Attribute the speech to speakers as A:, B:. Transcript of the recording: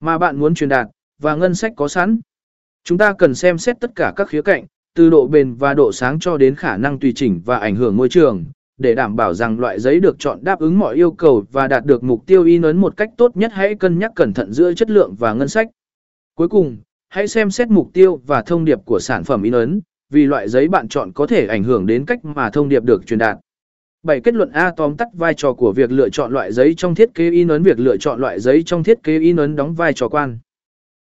A: Mà bạn muốn truyền đạt, và ngân sách có sẵn. Chúng ta cần xem xét tất cả các khía cạnh, từ độ bền và độ sáng cho đến khả năng tùy chỉnh và ảnh hưởng môi trường, để đảm bảo rằng loại giấy được chọn đáp ứng mọi yêu cầu và đạt được mục tiêu in ấn một cách tốt nhất hãy cân nhắc cẩn thận giữa chất lượng và ngân sách. Cuối cùng, hãy xem xét mục tiêu và thông điệp của sản phẩm in ấn, vì loại giấy bạn chọn có thể ảnh hưởng đến cách mà thông điệp được truyền đạt. 7. Kết luận A tóm tắt vai trò của việc lựa chọn loại giấy trong thiết kế in ấn, Việc lựa chọn loại giấy trong thiết kế in ấn đóng vai trò quan